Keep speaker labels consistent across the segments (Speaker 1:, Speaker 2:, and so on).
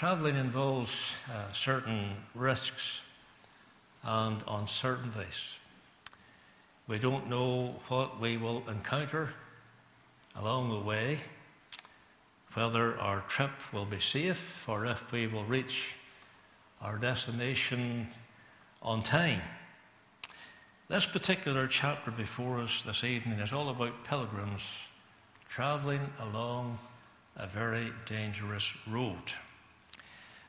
Speaker 1: traveling involves uh, certain risks and uncertainties. We don't know what we will encounter along the way, whether our trip will be safe or if we will reach our destination on time. This particular chapter before us this evening is all about pilgrims traveling along a very dangerous road.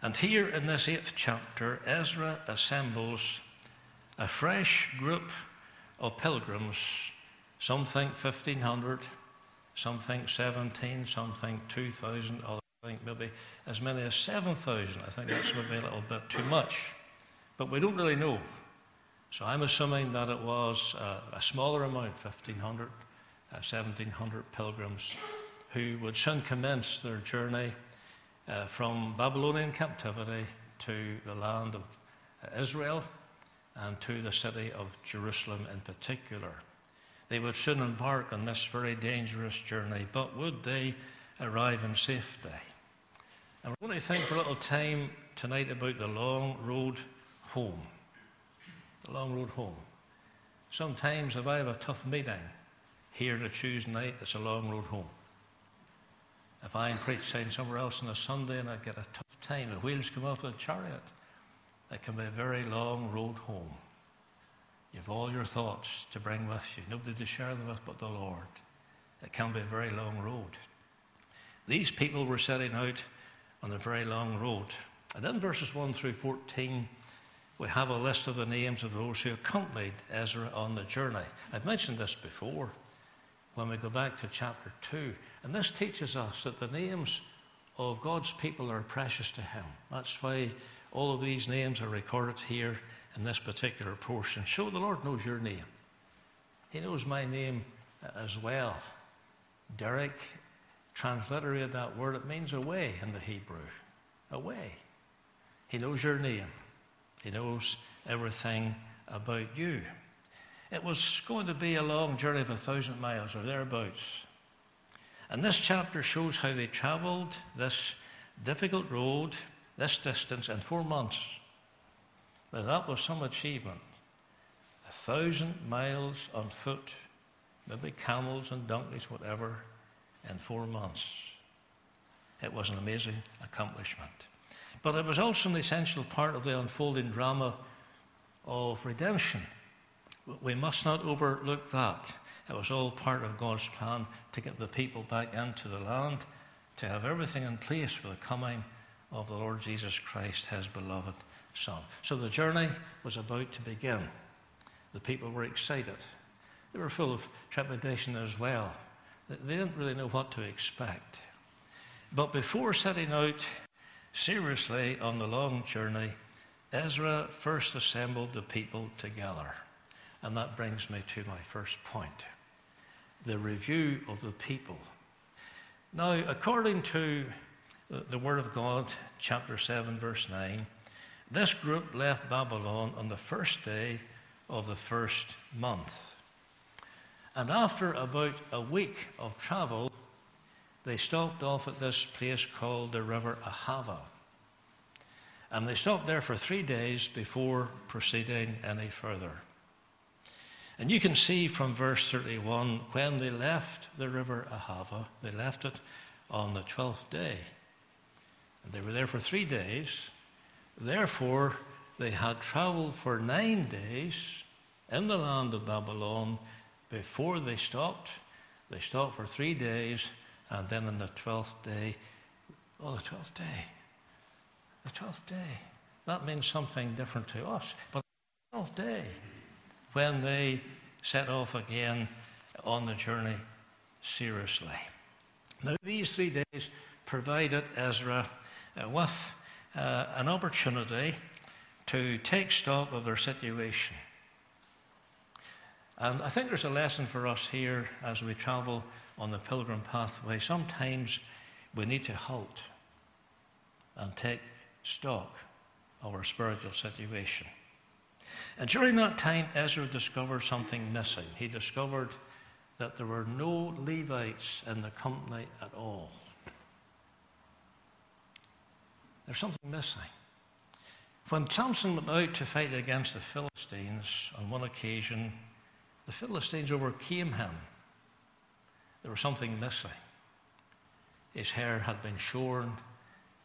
Speaker 1: And here in this eighth chapter, Ezra assembles a fresh group of pilgrims. Some think 1,500, some think 17, some think 2,000, others think maybe as many as 7,000. I think that's maybe a little bit too much. But we don't really know. So I'm assuming that it was a, smaller amount, 1,500, uh, 1,700 pilgrims, who would soon commence their journey uh, from Babylonian captivity to the land of Israel and to the city of Jerusalem in particular. They would soon embark on this very dangerous journey, but would they arrive in safety? And we're going to think for a little time tonight about the long road home. The long road home. Sometimes, if I have a tough meeting here on a Tuesday night, it's a long road home. If I'm preaching somewhere else on a Sunday and I get a tough time, the wheels come off the chariot, it can be a very long road home. You've all your thoughts to bring with you, nobody to share them with but the Lord. It can be a very long road. These people were setting out on a very long road. And in verses 1 through 14, we have a list of the names of those who accompanied Ezra on the journey. I've mentioned this before when we go back to chapter 2. And this teaches us that the names of God's people are precious to Him. That's why all of these names are recorded here in this particular portion. So the Lord knows your name. He knows my name as well. Derek transliterated that word. It means away in the Hebrew. Away. He knows your name. He knows everything about you. It was going to be a long journey of a thousand miles or thereabouts. And this chapter shows how they traveled this difficult road, this distance, in four months. Now, that was some achievement. A thousand miles on foot, maybe camels and donkeys, whatever, in four months. It was an amazing accomplishment. But it was also an essential part of the unfolding drama of redemption. We must not overlook that. It was all part of God's plan to get the people back into the land, to have everything in place for the coming of the Lord Jesus Christ, his beloved Son. So the journey was about to begin. The people were excited. They were full of trepidation as well. They didn't really know what to expect. But before setting out seriously on the long journey, Ezra first assembled the people together. And that brings me to my first point the review of the people. Now, according to the Word of God, chapter 7, verse 9, this group left Babylon on the first day of the first month. And after about a week of travel, they stopped off at this place called the River Ahava. And they stopped there for three days before proceeding any further. And you can see from verse 31 when they left the river Ahava, they left it on the 12th day. And they were there for three days. Therefore, they had traveled for nine days in the land of Babylon before they stopped. They stopped for three days, and then on the 12th day, oh, the 12th day, the 12th day, that means something different to us. But the 12th day, when they set off again on the journey seriously. Now, these three days provided Ezra uh, with uh, an opportunity to take stock of their situation. And I think there's a lesson for us here as we travel on the pilgrim pathway. Sometimes we need to halt and take stock of our spiritual situation. And during that time, Ezra discovered something missing. He discovered that there were no Levites in the company at all. there's something missing. When Samson went out to fight against the Philistines on one occasion, the Philistines overcame him. There was something missing. His hair had been shorn,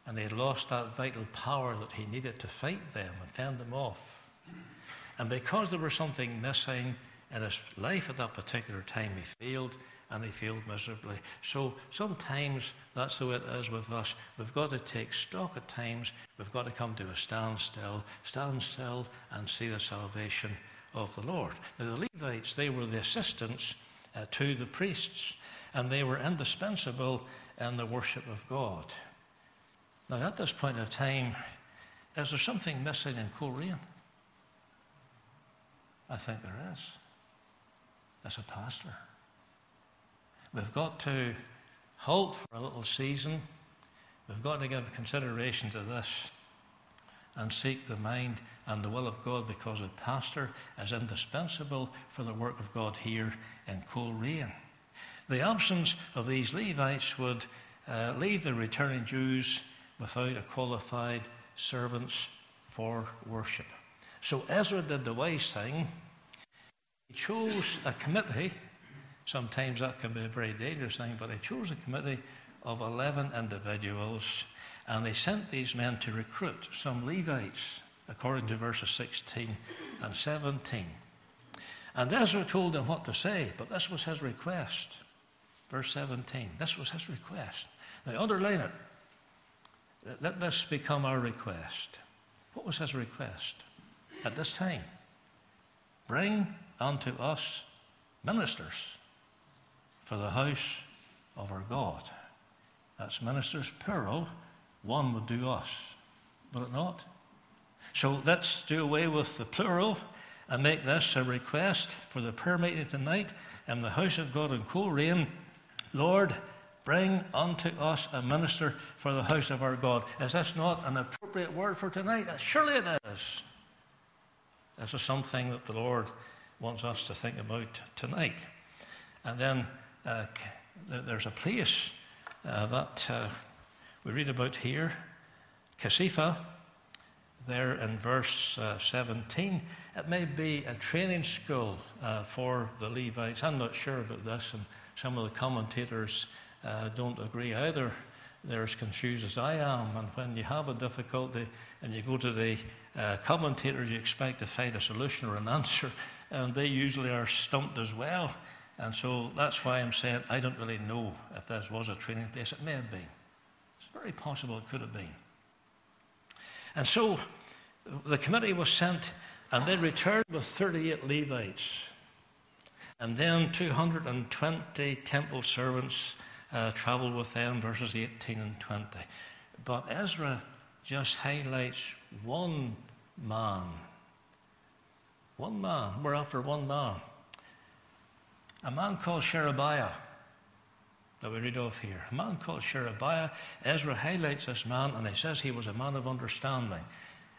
Speaker 1: and he had lost that vital power that he needed to fight them and fend them off. And because there was something missing in his life at that particular time, he failed and he failed miserably. So sometimes that's the way it is with us. We've got to take stock at times. We've got to come to a standstill, stand still, and see the salvation of the Lord. Now, the Levites, they were the assistants uh, to the priests, and they were indispensable in the worship of God. Now, at this point of time, is there something missing in Coleraine? I think there is. As a pastor. We've got to halt for a little season. We've got to give consideration to this and seek the mind and the will of God because a pastor is indispensable for the work of God here in Coleraine. The absence of these Levites would uh, leave the returning Jews without a qualified servants for worship. So Ezra did the wise thing. He chose a committee Sometimes that can be a very dangerous thing, but he chose a committee of 11 individuals and they sent these men to recruit some Levites, according to verses 16 and 17. And Ezra told them what to say, but this was his request. Verse 17. This was his request. Now, underline it. Let this become our request. What was his request? At this time, bring unto us ministers for the house of our God. That's ministers plural. One would do us, would it not? So let's do away with the plural and make this a request for the prayer meeting tonight in the house of God in Coleraine. Lord, bring unto us a minister for the house of our God. Is this not an appropriate word for tonight? Surely it is. This is something that the Lord wants us to think about tonight. And then uh, there's a place uh, that uh, we read about here, Casiphia, there in verse uh, 17. It may be a training school uh, for the Levites. I'm not sure about this, and some of the commentators uh, don't agree either. They're as confused as I am. And when you have a difficulty and you go to the uh, commentators, you expect to find a solution or an answer, and they usually are stumped as well. And so that's why I'm saying I don't really know if this was a training place. It may have been. It's very possible it could have been. And so the committee was sent, and they returned with 38 Levites. And then 220 temple servants uh, traveled with them, verses 18 and 20. But Ezra just highlights one man. One man. We're after one man a man called Sherebiah that we read of here. A man called Sherebiah. Ezra highlights this man and he says he was a man of understanding.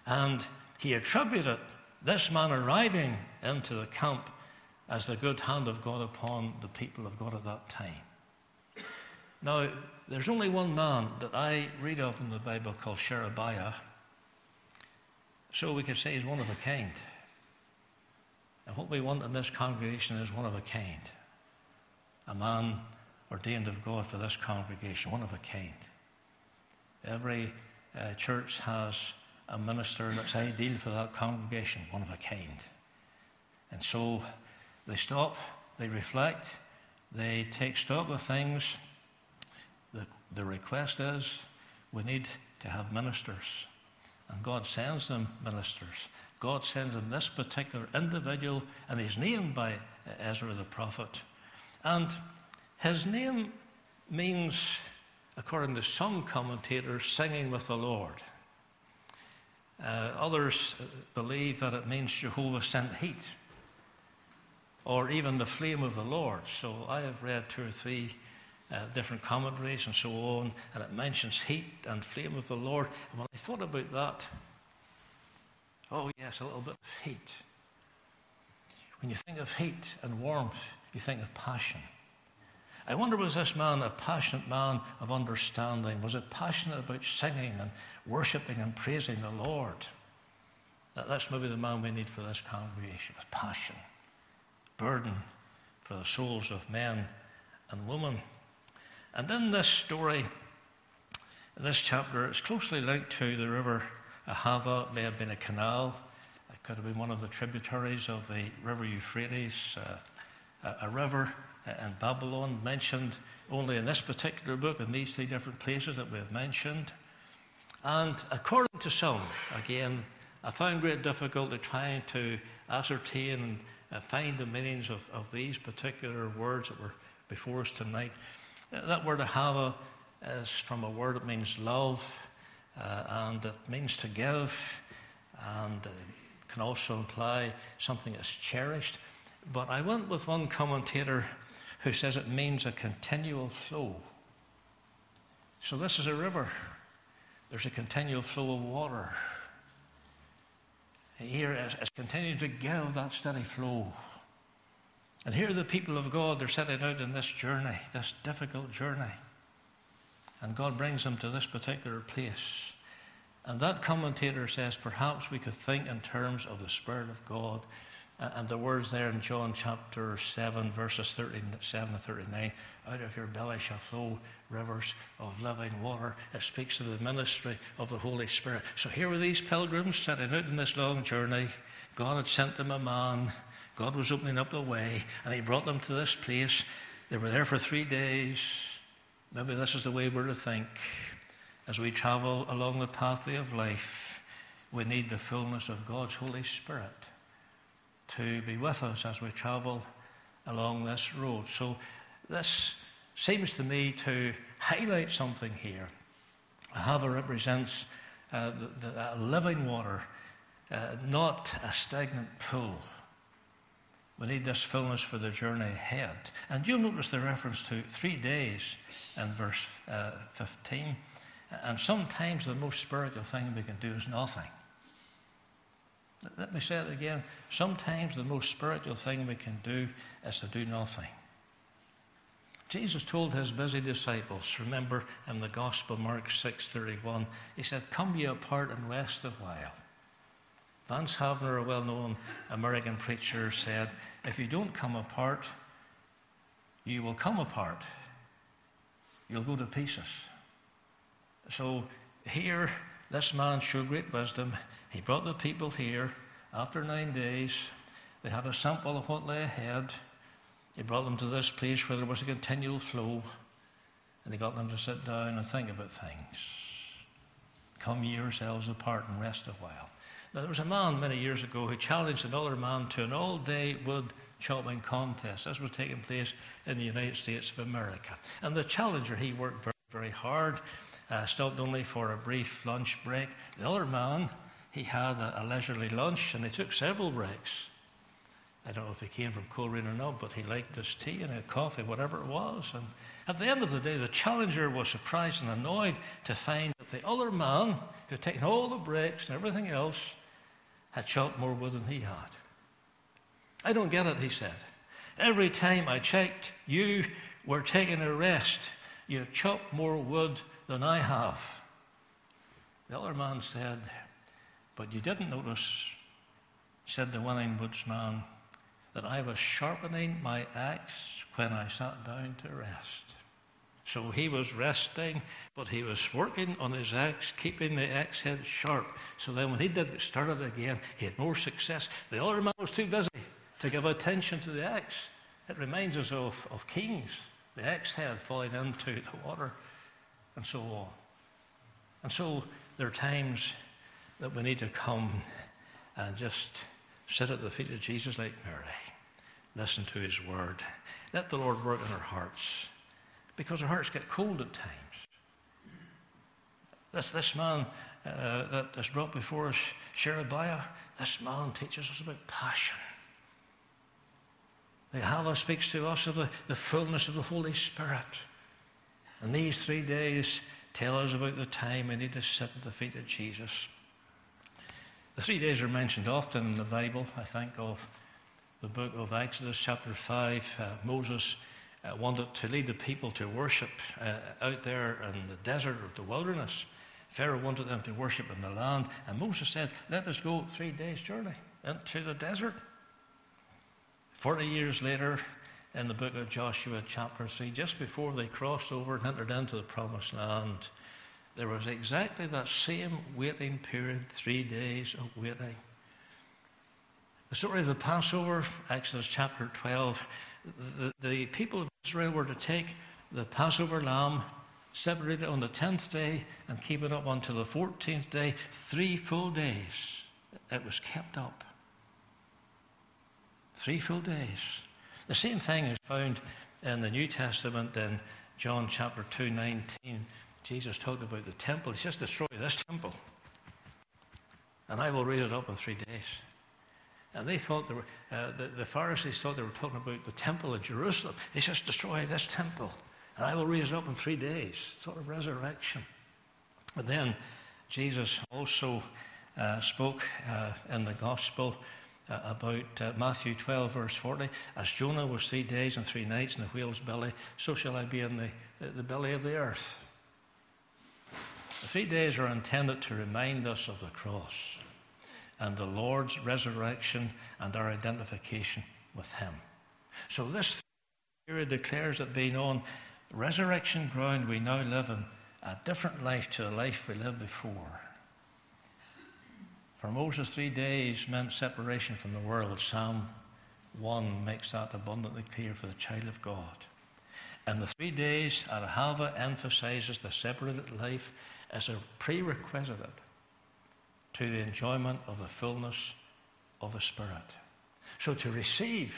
Speaker 1: And he attributed this man arriving into the camp as the good hand of God upon the people of God at that time. Now, there's only one man that I read of in the Bible called Sherebiah. So we could say he's one of a kind. And what we want in this congregation is one of a kind a man ordained of God for this congregation, one of a kind. Every uh, church has a minister that's ideal for that congregation, one of a kind. And so they stop, they reflect, they take stock of things. The, request is we need to have ministers. And God sends them ministers. God sends them this particular individual, and he's named by Ezra the prophet. And his name means, according to some commentators, singing with the Lord. Uh, others believe that it means Jehovah sent heat, or even the flame of the Lord. So I have read two or three uh, different commentaries and so on, and it mentions heat and flame of the Lord. And when I thought about that, oh yes, a little bit of heat. When you think of heat and warmth, you think of passion. I wonder, was this man a passionate man of understanding? Was it passionate about singing and worshipping and praising the Lord? That's maybe the man we need for this congregation with passion, burden for the souls of men and women. And in this story, this chapter, it's closely linked to the river Ahava. It may have been a canal. It could have been one of the tributaries of the river Euphrates, uh, a, a river in Babylon mentioned only in this particular book, in these three different places that we have mentioned. And according to some, again, I found great difficulty trying to ascertain and find the meanings of, of these particular words that were before us tonight. That word Ahava is from a word that means love, uh, and it means to give, and uh, can also imply something that's cherished. But I went with one commentator who says it means a continual flow. So this is a river. There's a continual flow of water. Here is, is continuing to give that steady flow. And here the people of God, they're setting out in this journey, this difficult journey. And God brings them to this particular place. And that commentator says perhaps we could think in terms of the Spirit of God. And the words there in John chapter 7, verses 37 and 39 out of your belly shall flow rivers of living water. It speaks of the ministry of the Holy Spirit. So here were these pilgrims setting out in this long journey. God had sent them a man. God was opening up the way, and He brought them to this place. They were there for three days. Maybe this is the way we're to think. As we travel along the pathway of life, we need the fullness of God's Holy Spirit to be with us as we travel along this road. So, this seems to me to highlight something here. Ahava represents uh, the, the living water, uh, not a stagnant pool. We need this fullness for the journey ahead. And you'll notice the reference to three days in verse uh, 15. And sometimes the most spiritual thing we can do is nothing. Let me say it again. Sometimes the most spiritual thing we can do is to do nothing. Jesus told his busy disciples, remember in the Gospel, Mark 6.31, he said, Come ye apart and rest a while. Vance Havner, a well known American preacher, said, If you don't come apart, you will come apart. You'll go to pieces. So here, this man showed great wisdom. He brought the people here after nine days. They had a sample of what lay ahead. He brought them to this place where there was a continual flow. And he got them to sit down and think about things. Come yourselves apart and rest a while. Now, there was a man many years ago who challenged another man to an all day wood chopping contest. This was taking place in the United States of America. And the challenger, he worked very, very hard, uh, stopped only for a brief lunch break. The other man, he had a, a leisurely lunch and he took several breaks. I don't know if he came from Coleraine or not, but he liked his tea and his coffee, whatever it was. And at the end of the day, the challenger was surprised and annoyed to find that the other man, who had taken all the breaks and everything else, had chopped more wood than he had. I don't get it, he said. Every time I checked, you were taking a rest. You chopped more wood than I have. The other man said, But you didn't notice, said the winning woodsman, that I was sharpening my axe when I sat down to rest. So he was resting, but he was working on his axe, keeping the axe head sharp. So then when he did get started again, he had more success. The other man was too busy to give attention to the axe. It reminds us of, of kings, the axe head falling into the water, and so on. And so there are times that we need to come and just sit at the feet of Jesus like Mary, listen to his word, let the Lord work in our hearts because our hearts get cold at times. This, this man uh, that is brought before us, Sherebiah, this man teaches us about passion. The speaks to us of the, the fullness of the Holy Spirit. And these three days tell us about the time we need to sit at the feet of Jesus. The three days are mentioned often in the Bible. I think of the book of Exodus, chapter 5. Uh, Moses uh, wanted to lead the people to worship uh, out there in the desert or the wilderness. Pharaoh wanted them to worship in the land, and Moses said, Let us go three days' journey into the desert. Forty years later, in the book of Joshua, chapter 3, just before they crossed over and entered into the promised land, there was exactly that same waiting period, three days of waiting. The story of the Passover, Exodus chapter 12, the, the people of Israel were to take the Passover lamb, separate it on the 10th day, and keep it up until the 14th day. Three full days it was kept up. Three full days. The same thing is found in the New Testament in John chapter 2, 19. Jesus talked about the temple. He says, Destroy this temple, and I will raise it up in three days. And they thought, were, uh, the, the, Pharisees thought they were talking about the temple in Jerusalem. He says, Destroy this temple, and I will raise it up in three days. Sort of resurrection. But then Jesus also uh, spoke uh, in the gospel uh, about uh, Matthew 12, verse 40. As Jonah was three days and three nights in the whale's belly, so shall I be in the, the belly of the earth. The three days are intended to remind us of the cross and the Lord's resurrection and our identification with Him. So this period declares that being on resurrection ground, we now live in a different life to the life we lived before. For Moses, three days meant separation from the world. Psalm 1 makes that abundantly clear for the child of God. And the three days at Ahava emphasizes the separated life as a prerequisite to the enjoyment of the fullness of the Spirit. So to receive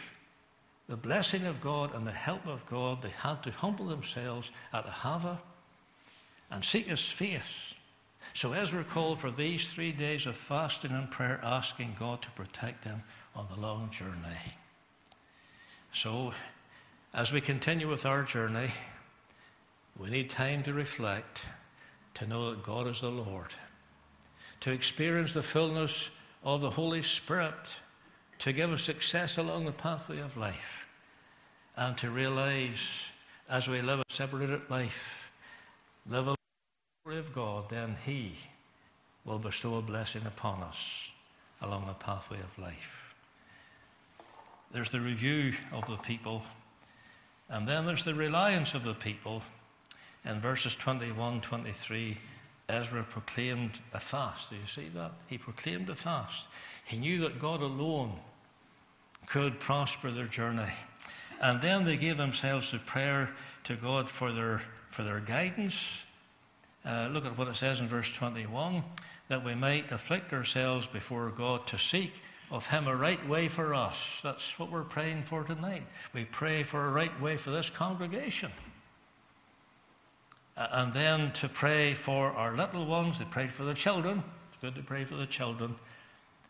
Speaker 1: the blessing of God and the help of God, they had to humble themselves at the Ahava and seek His face so Ezra called for these three days of fasting and prayer, asking God to protect them on the long journey. So, as we continue with our journey, we need time to reflect, to know that God is the Lord, to experience the fullness of the Holy Spirit, to give us success along the pathway of life, and to realize as we live a separated life, live a of God, then He will bestow a blessing upon us along the pathway of life. There's the review of the people, and then there's the reliance of the people. In verses 21 23, Ezra proclaimed a fast. Do you see that? He proclaimed a fast. He knew that God alone could prosper their journey. And then they gave themselves to prayer to God for their, for their guidance uh, look at what it says in verse 21 that we might afflict ourselves before God to seek of Him a right way for us. That's what we're praying for tonight. We pray for a right way for this congregation. Uh, and then to pray for our little ones. They prayed for the children. It's good to pray for the children.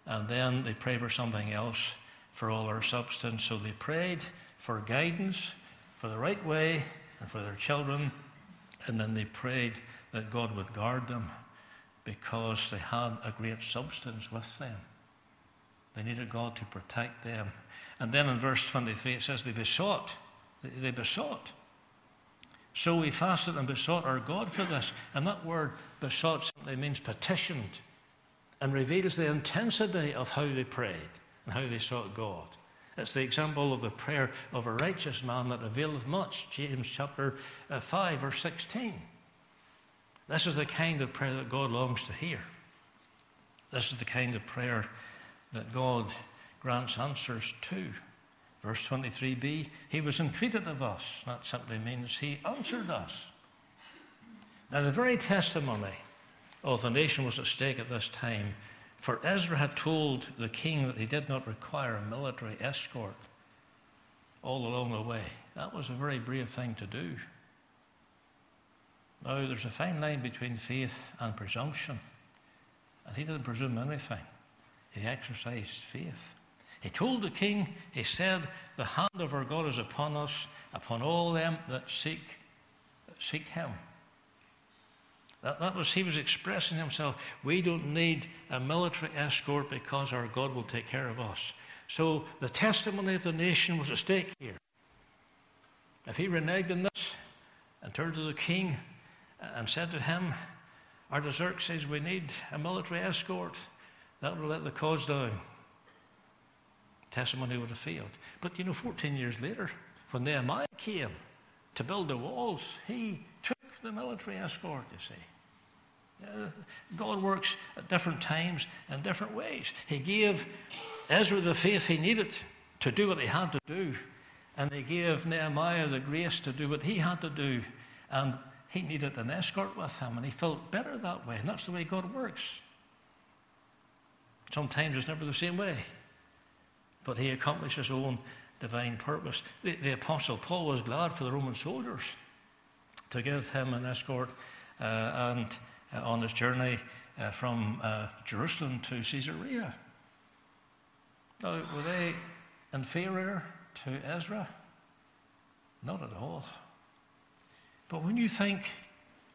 Speaker 1: And then they pray for something else for all our substance. So they prayed for guidance, for the right way, and for their children. And then they prayed that God would guard them because they had a great substance with them. They needed God to protect them. And then in verse 23 it says they besought. They besought. So we fasted and besought our God for this. And that word besought simply means petitioned and reveals the intensity of how they prayed and how they sought God. It's the example of the prayer of a righteous man that availeth much. James chapter uh, 5, verse 16. This is the kind of prayer that God longs to hear. This is the kind of prayer that God grants answers to. Verse 23b, He was entreated of us. That simply means He answered us. Now, the very testimony of the nation was at stake at this time, for Ezra had told the king that he did not require a military escort all along the way. That was a very brave thing to do. Now, there's a fine line between faith and presumption. And he didn't presume anything, he exercised faith. He told the king, he said, The hand of our God is upon us, upon all them that seek, that seek him. That, that was, he was expressing himself. We don't need a military escort because our God will take care of us. So the testimony of the nation was at stake here. If he reneged on this and turned to the king and said to him, Artaxerxes, we need a military escort, that would let the cause down. Testimony would have failed. But you know, 14 years later, when Nehemiah came to build the walls, he took the military escort, you see. Uh, God works at different times and different ways. He gave Ezra the faith he needed to do what he had to do, and he gave Nehemiah the grace to do what he had to do, and he needed an escort with him, and he felt better that way, and that's the way God works. Sometimes it's never the same way, but he accomplished his own divine purpose. The, the Apostle Paul was glad for the Roman soldiers to give him an escort uh, and uh, on his journey uh, from uh, Jerusalem to Caesarea. Now, were they inferior to Ezra? Not at all. But when you think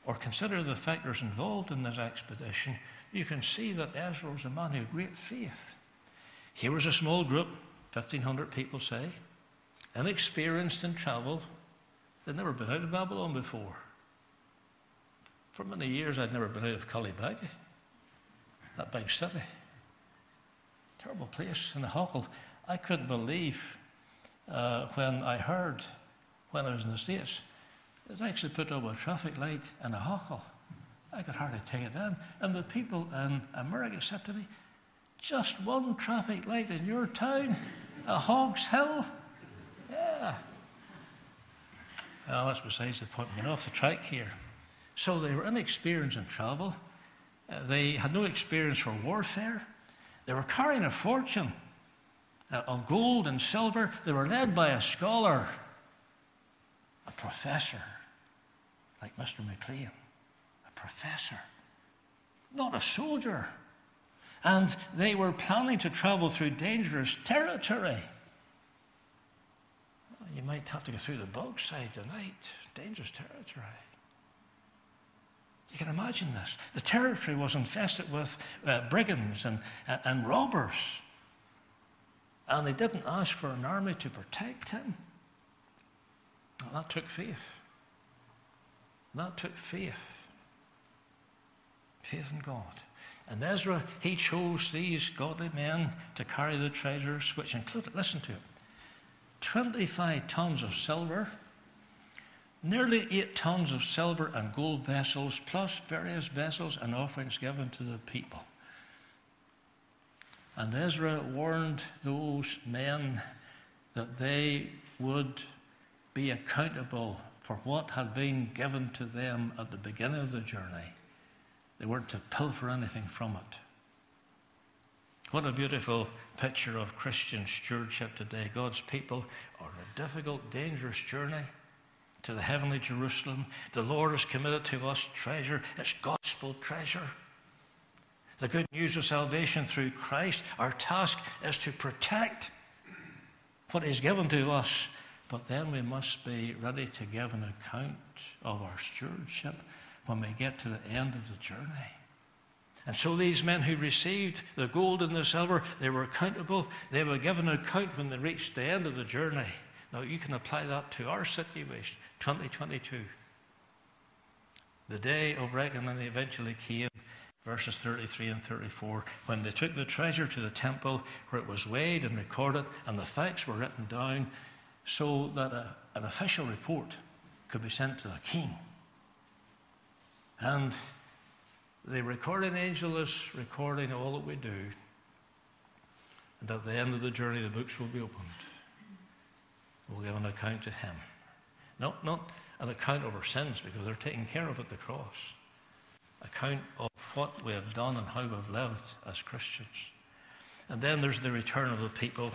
Speaker 1: or consider the factors involved in this expedition, you can see that Ezra was a man of great faith. Here was a small group 1,500 people say, inexperienced in travel. They'd never been out of Babylon before. For many years, I'd never been out of Cullybackey, that big city. Terrible place in Ahoghill. I couldn't believe uh, when I heard, when I was in the States, they actually put up a traffic light in Ahoghill. I could hardly take it in. And the people in America said to me, just one traffic light in your town? a Hog's Hill? Yeah. Well, that's besides the point. We're off the track here. So they were inexperienced in travel. Uh, they had no experience for warfare. They were carrying a fortune uh, of gold and silver. They were led by a scholar, a professor, like Mr. McLean, a professor, not a soldier. And they were planning to travel through dangerous territory. You might have to go through the Bogside tonight, dangerous territory. You can imagine this. The territory was infested with uh, brigands and, uh, and robbers. And they didn't ask for an army to protect him. That took faith. That took faith. Faith in God. And Ezra, he chose these godly men to carry the treasures, which included, listen to it, 25 tons of silver, nearly 8 tons of silver and gold vessels, plus various vessels and offerings given to the people. And Ezra warned those men that they would be accountable for what had been given to them at the beginning of the journey they weren't to pilfer anything from it. What a beautiful picture of Christian stewardship today. God's people are on a difficult, dangerous journey to the heavenly Jerusalem. The Lord has committed to us treasure, it's gospel treasure. The good news of salvation through Christ. Our task is to protect what is given to us, but then we must be ready to give an account of our stewardship when we get to the end of the journey. And so these men who received the gold and the silver, they were accountable. They were given an account when they reached the end of the journey. Now you can apply that to our situation, 2022. The day of reckoning eventually came, verses 33 and 34, when they took the treasure to the temple where it was weighed and recorded, and the facts were written down so that a, an official report could be sent to the king. And the recording angel is recording all that we do. And at the end of the journey, the books will be opened. We'll give an account to him. Not, not an account of our sins, because they're taken care of at the cross. Account of what we have done and how we've lived as Christians. And then there's the return of the people.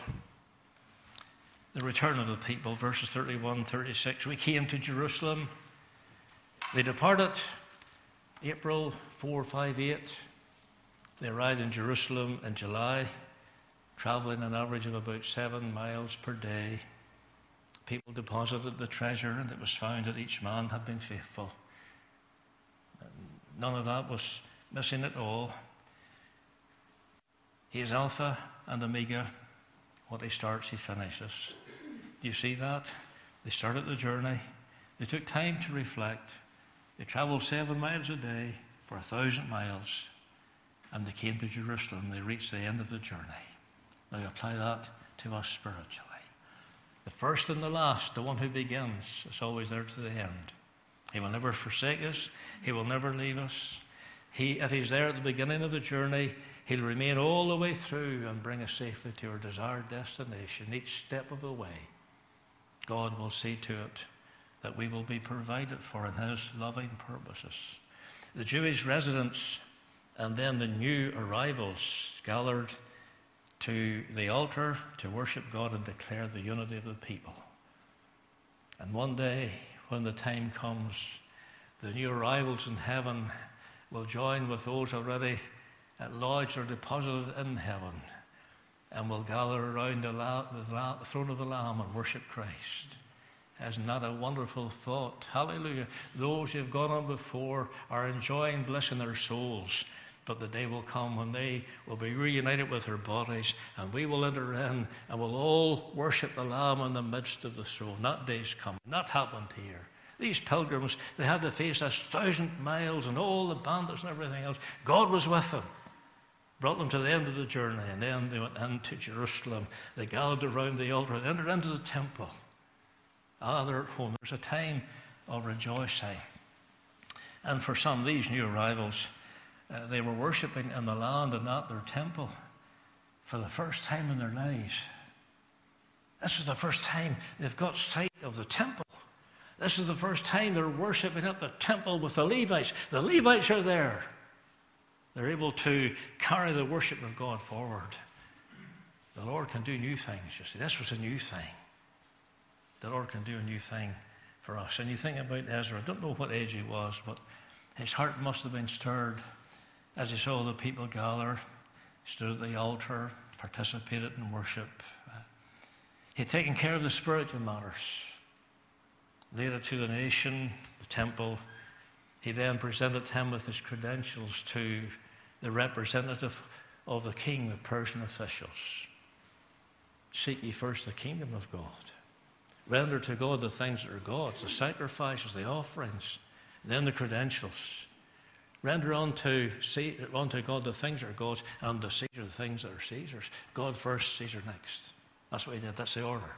Speaker 1: The return of the people, verses 31, 36. We came to Jerusalem. They departed April 458, they arrived in Jerusalem in July, traveling an average of about seven miles per day. People deposited the treasure, and it was found that each man had been faithful. None of that was missing at all. He is Alpha and Omega. What he starts, he finishes. Do you see that? They started the journey. They took time to reflect. They traveled seven miles a day for a thousand miles. And they came to Jerusalem. They reached the end of the journey. Now apply that to us spiritually. The first and the last, the one who begins, is always there to the end. He will never forsake us. He will never leave us. He, if he's there at the beginning of the journey, he'll remain all the way through and bring us safely to our desired destination, each step of the way. God will see to it that we will be provided for in his loving purposes. The Jewish residents and then the new arrivals gathered to the altar to worship God and declare the unity of the people. And one day, when the time comes, the new arrivals in heaven will join with those already at lodged or deposited in heaven and will gather around the, the throne of the Lamb and worship Christ. Isn't that a wonderful thought? Hallelujah. Those who have gone on before are enjoying bliss in their souls but the day will come when they will be reunited with their bodies, and we will enter in and we'll all worship the Lamb in the midst of the throne. That day's coming. That happened here. These pilgrims, they had to face us thousand miles and all the bandits and everything else. God was with them, brought them to the end of the journey, and then they went into Jerusalem. They gathered around the altar, they entered into the temple. They're at home. There's a time of rejoicing. And for some of these new arrivals, uh, they were worshipping in the land and not their temple for the first time in their lives. This is the first time they've got sight of the temple. This is the first time they're worshipping at the temple with the Levites. The Levites are there. They're able to carry the worship of God forward. The Lord can do new things, you see. This was a new thing. The Lord can do a new thing for us. And you think about Ezra, I don't know what age he was, but his heart must have been stirred as he saw the people gather, stood at the altar, participated in worship. He had taken care of the spiritual matters, it to the nation, the temple. He then presented him with his credentials to the representative of the king, the Persian officials. Seek ye first the kingdom of God. Render to God the things that are God's, the sacrifices, the offerings, then the credentials. Render unto, unto God the things that are God's, and to Caesar the things that are Caesar's. God first, Caesar next. That's what he did. That's the order.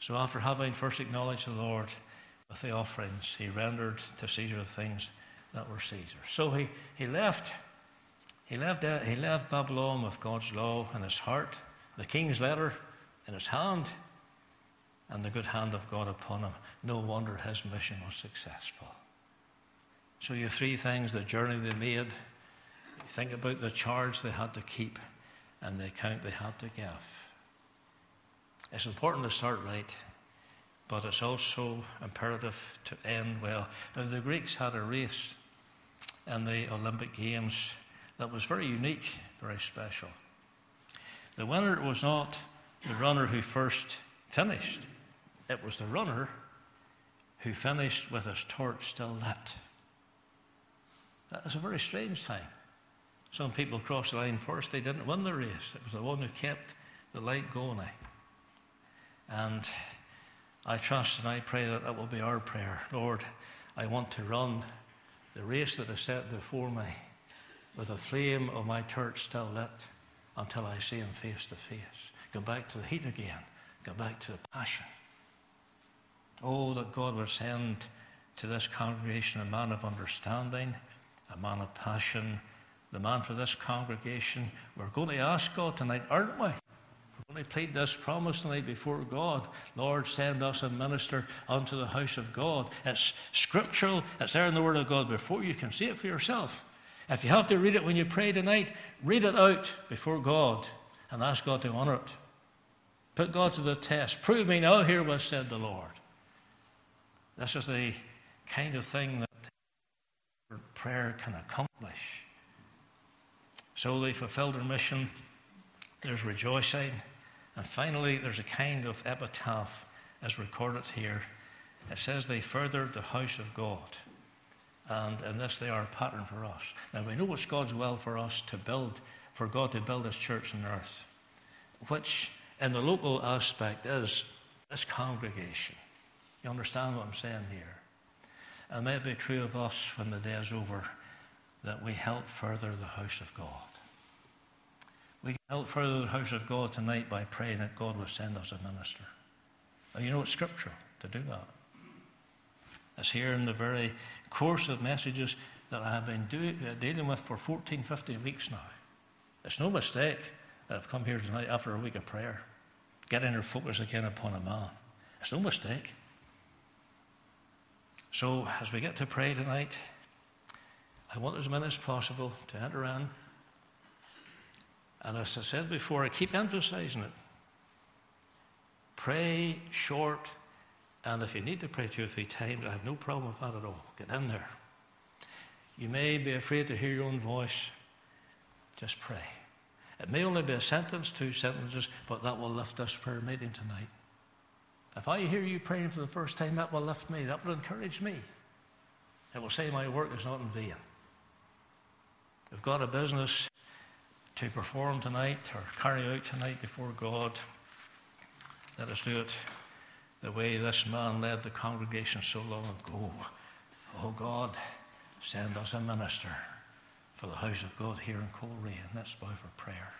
Speaker 1: So after having first acknowledged the Lord with the offerings, he rendered to Caesar the things that were Caesar. So he, he left. He left, he left Babylon with God's law in his heart, the king's letter in his hand, and the good hand of God upon him. No wonder his mission was successful. So you three things the journey they made, you think about the charge they had to keep, and the account they had to give. It's important to start right, but it's also imperative to end well. Now, the Greeks had a race in the Olympic Games that was very unique, very special. The winner was not the runner who first finished, it was the runner who finished with his torch still lit. That's a very strange thing. Some people crossed the line first, they didn't win the race. It was the one who kept the light going. Eh? And I trust and I pray that that will be our prayer. Lord, I want to run the race that is set before me with the flame of my torch still lit until I see him face to face. Go back to the heat again. Go back to the passion. Oh, that God would send to this congregation a man of understanding a man of passion, the man for this congregation. We're going to ask God tonight, aren't we? We're going to plead this promise tonight before God. Lord, send us a minister unto the house of God. It's scriptural, it's there in the Word of God before you can see it for yourself. If you have to read it when you pray tonight, read it out before God and ask God to honor it. Put God to the test. Prove me now, here was said the Lord. This is the kind of thing that prayer can accomplish. So they fulfilled their mission. There's rejoicing. And finally, there's a kind of epitaph as recorded here. It says they furthered the house of God. And in this, they are a pattern for us. Now, we know it's God's will for us to build, for God to build His church on earth, which in the local aspect is this congregation. You understand what I'm saying here? And may it be true of us when the day is over that we help further the house of God. We can help further the house of God tonight by praying that God will send us a minister. And you know it's scriptural to do that. It's here in the very course of messages that I have been do, uh, dealing with for 14, 15 weeks now. It's no mistake that I've come here tonight after a week of prayer, getting our focus again upon a man. It's no mistake. So, as we get to pray tonight, I want as many as possible to enter in. And as I said before, I keep emphasizing it. Pray short, and if you need to pray two or three times, I have no problem with that at all. Get in there. You may be afraid to hear your own voice. Just pray. It may only be a sentence, two sentences, but that will lift this prayer meeting tonight. If I hear you praying for the first time, that will lift me. That will encourage me. It will say my work is not in vain. We've got a business to perform tonight or carry out tonight before God. Let us do it the way this man led the congregation so long ago. Oh God, send us a minister for the house of God here in Coleraine. Let's bow for prayer.